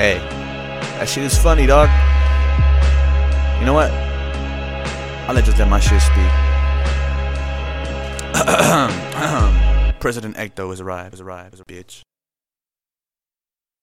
Hey, that shit is funny, dog. You know what? I'll let just let my shit speak. President Ectoh has arrived, has arrived, has a bitch.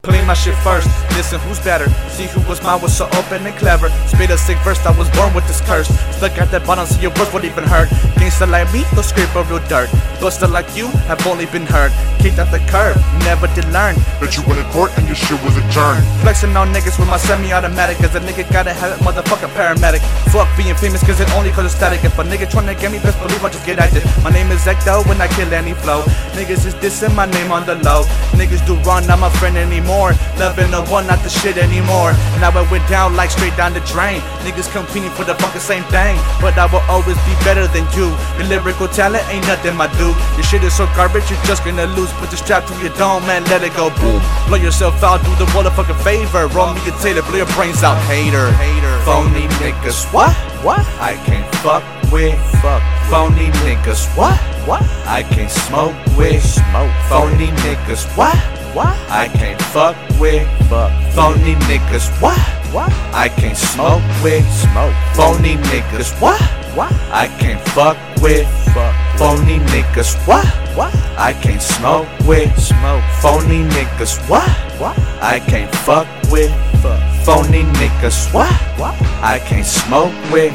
Clean my shit first, listen who's better? See who was mine was so open and clever. Spit a sick verse, I was born with this curse. Stuck at that bottom so your words won't even hurt. Gangsta like me, go scrape a real dirt. Buster like you, have only been hurt Kicked out the curb, never did learn. That you went in court and your shit was adjourned Flexing on niggas with my semi-automatic Cause a nigga gotta have it, motherfucking paramedic. Fuck being famous cause it only causes static If a nigga tryna get me, best believe I just get active. My name is Ectoh when I kill any flow. Niggas is dissing my name on the low. Niggas do wrong, not my friend anymore. Loving the one, not the shit anymore. And I went down like straight down the drain. Niggas competing for the fucking same thing. But I will always be better than you. Your lyrical talent ain't nothing, my dude. Your shit is so garbage, you're just gonna lose. Put the strap to your dome, man, let it go boom. Blow yourself out, do the world a fucking favor. Roll me a Taylor, blow your brains out, hater. Hater. Phony niggas, what? What? I can't fuck with. Fuck. Phony niggas, what? What? I can't smoke with. Smoke. Phony niggas, what? What? I can't fuck with. Fuck. Phony niggas. What? What? I can't smoke with. Smoke. Phony niggas. What? What? I can't fuck with. Fuck. Phony niggas. What? What? I can't smoke with. Smoke. Phony niggas. What? What? I can't fuck with. Fuck. Phony niggas. What? What? I can't smoke with.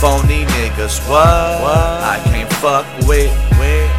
Phony niggas. What? What? I can't fuck with.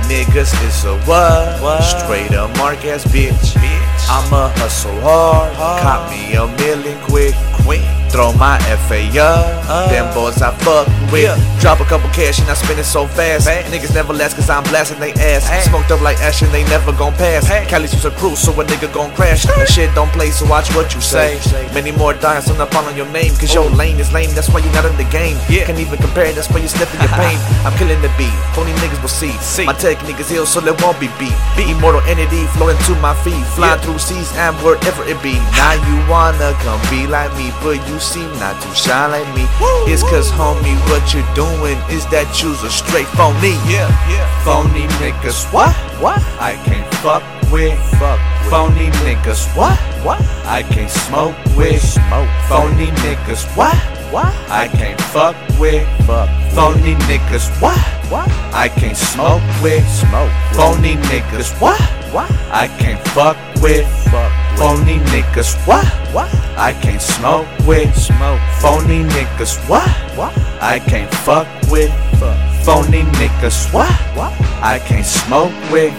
Niggas is a what? what? Straight up mark ass bitch. bitch. I'ma hustle hard. hard. Cop me a million quick. Quick. Throw my FA up. Uh, Them boys I fuck with. Yeah. Drop a couple cash and I spend it so fast. Niggas never last cause I'm blasting they ass. Hey. Smoked up like ash and they never gon' pass. Hey. Cali's use a cruise so a nigga gon' crash. That shit don't play so watch what you say. Many more dimes on the on your name cause your lane is lame. That's why you not in the game. Yeah. Can't even compare. That's why you sniffing your pain. I'm killing the beat. Phony niggas will see. see. My technique is ill so they won't be beat. Be immortal entity flowing to my feet. Flying yeah. through seas and wherever it be. Now you wanna come be like me, but you seem not to shine like me. It's cause homie, what you're doing is that you's a straight phony. Yeah, yeah. Phony niggas, what? What? I can't fuck with. Fuck with. Phony niggas, what? What? I can't smoke with. Smoke. Phony niggas, what? What? I can't fuck with. Fuck. Phony niggas, what? What? I can't smoke with. Smoke. Phony niggas, what? What? I can't fuck with. Fuck. Phony niggas, what? What? I can't smoke with. Smoke. Phony niggas, what? What? I can't fuck with. Fuck. Phony niggas, what? What? I can't smoke with.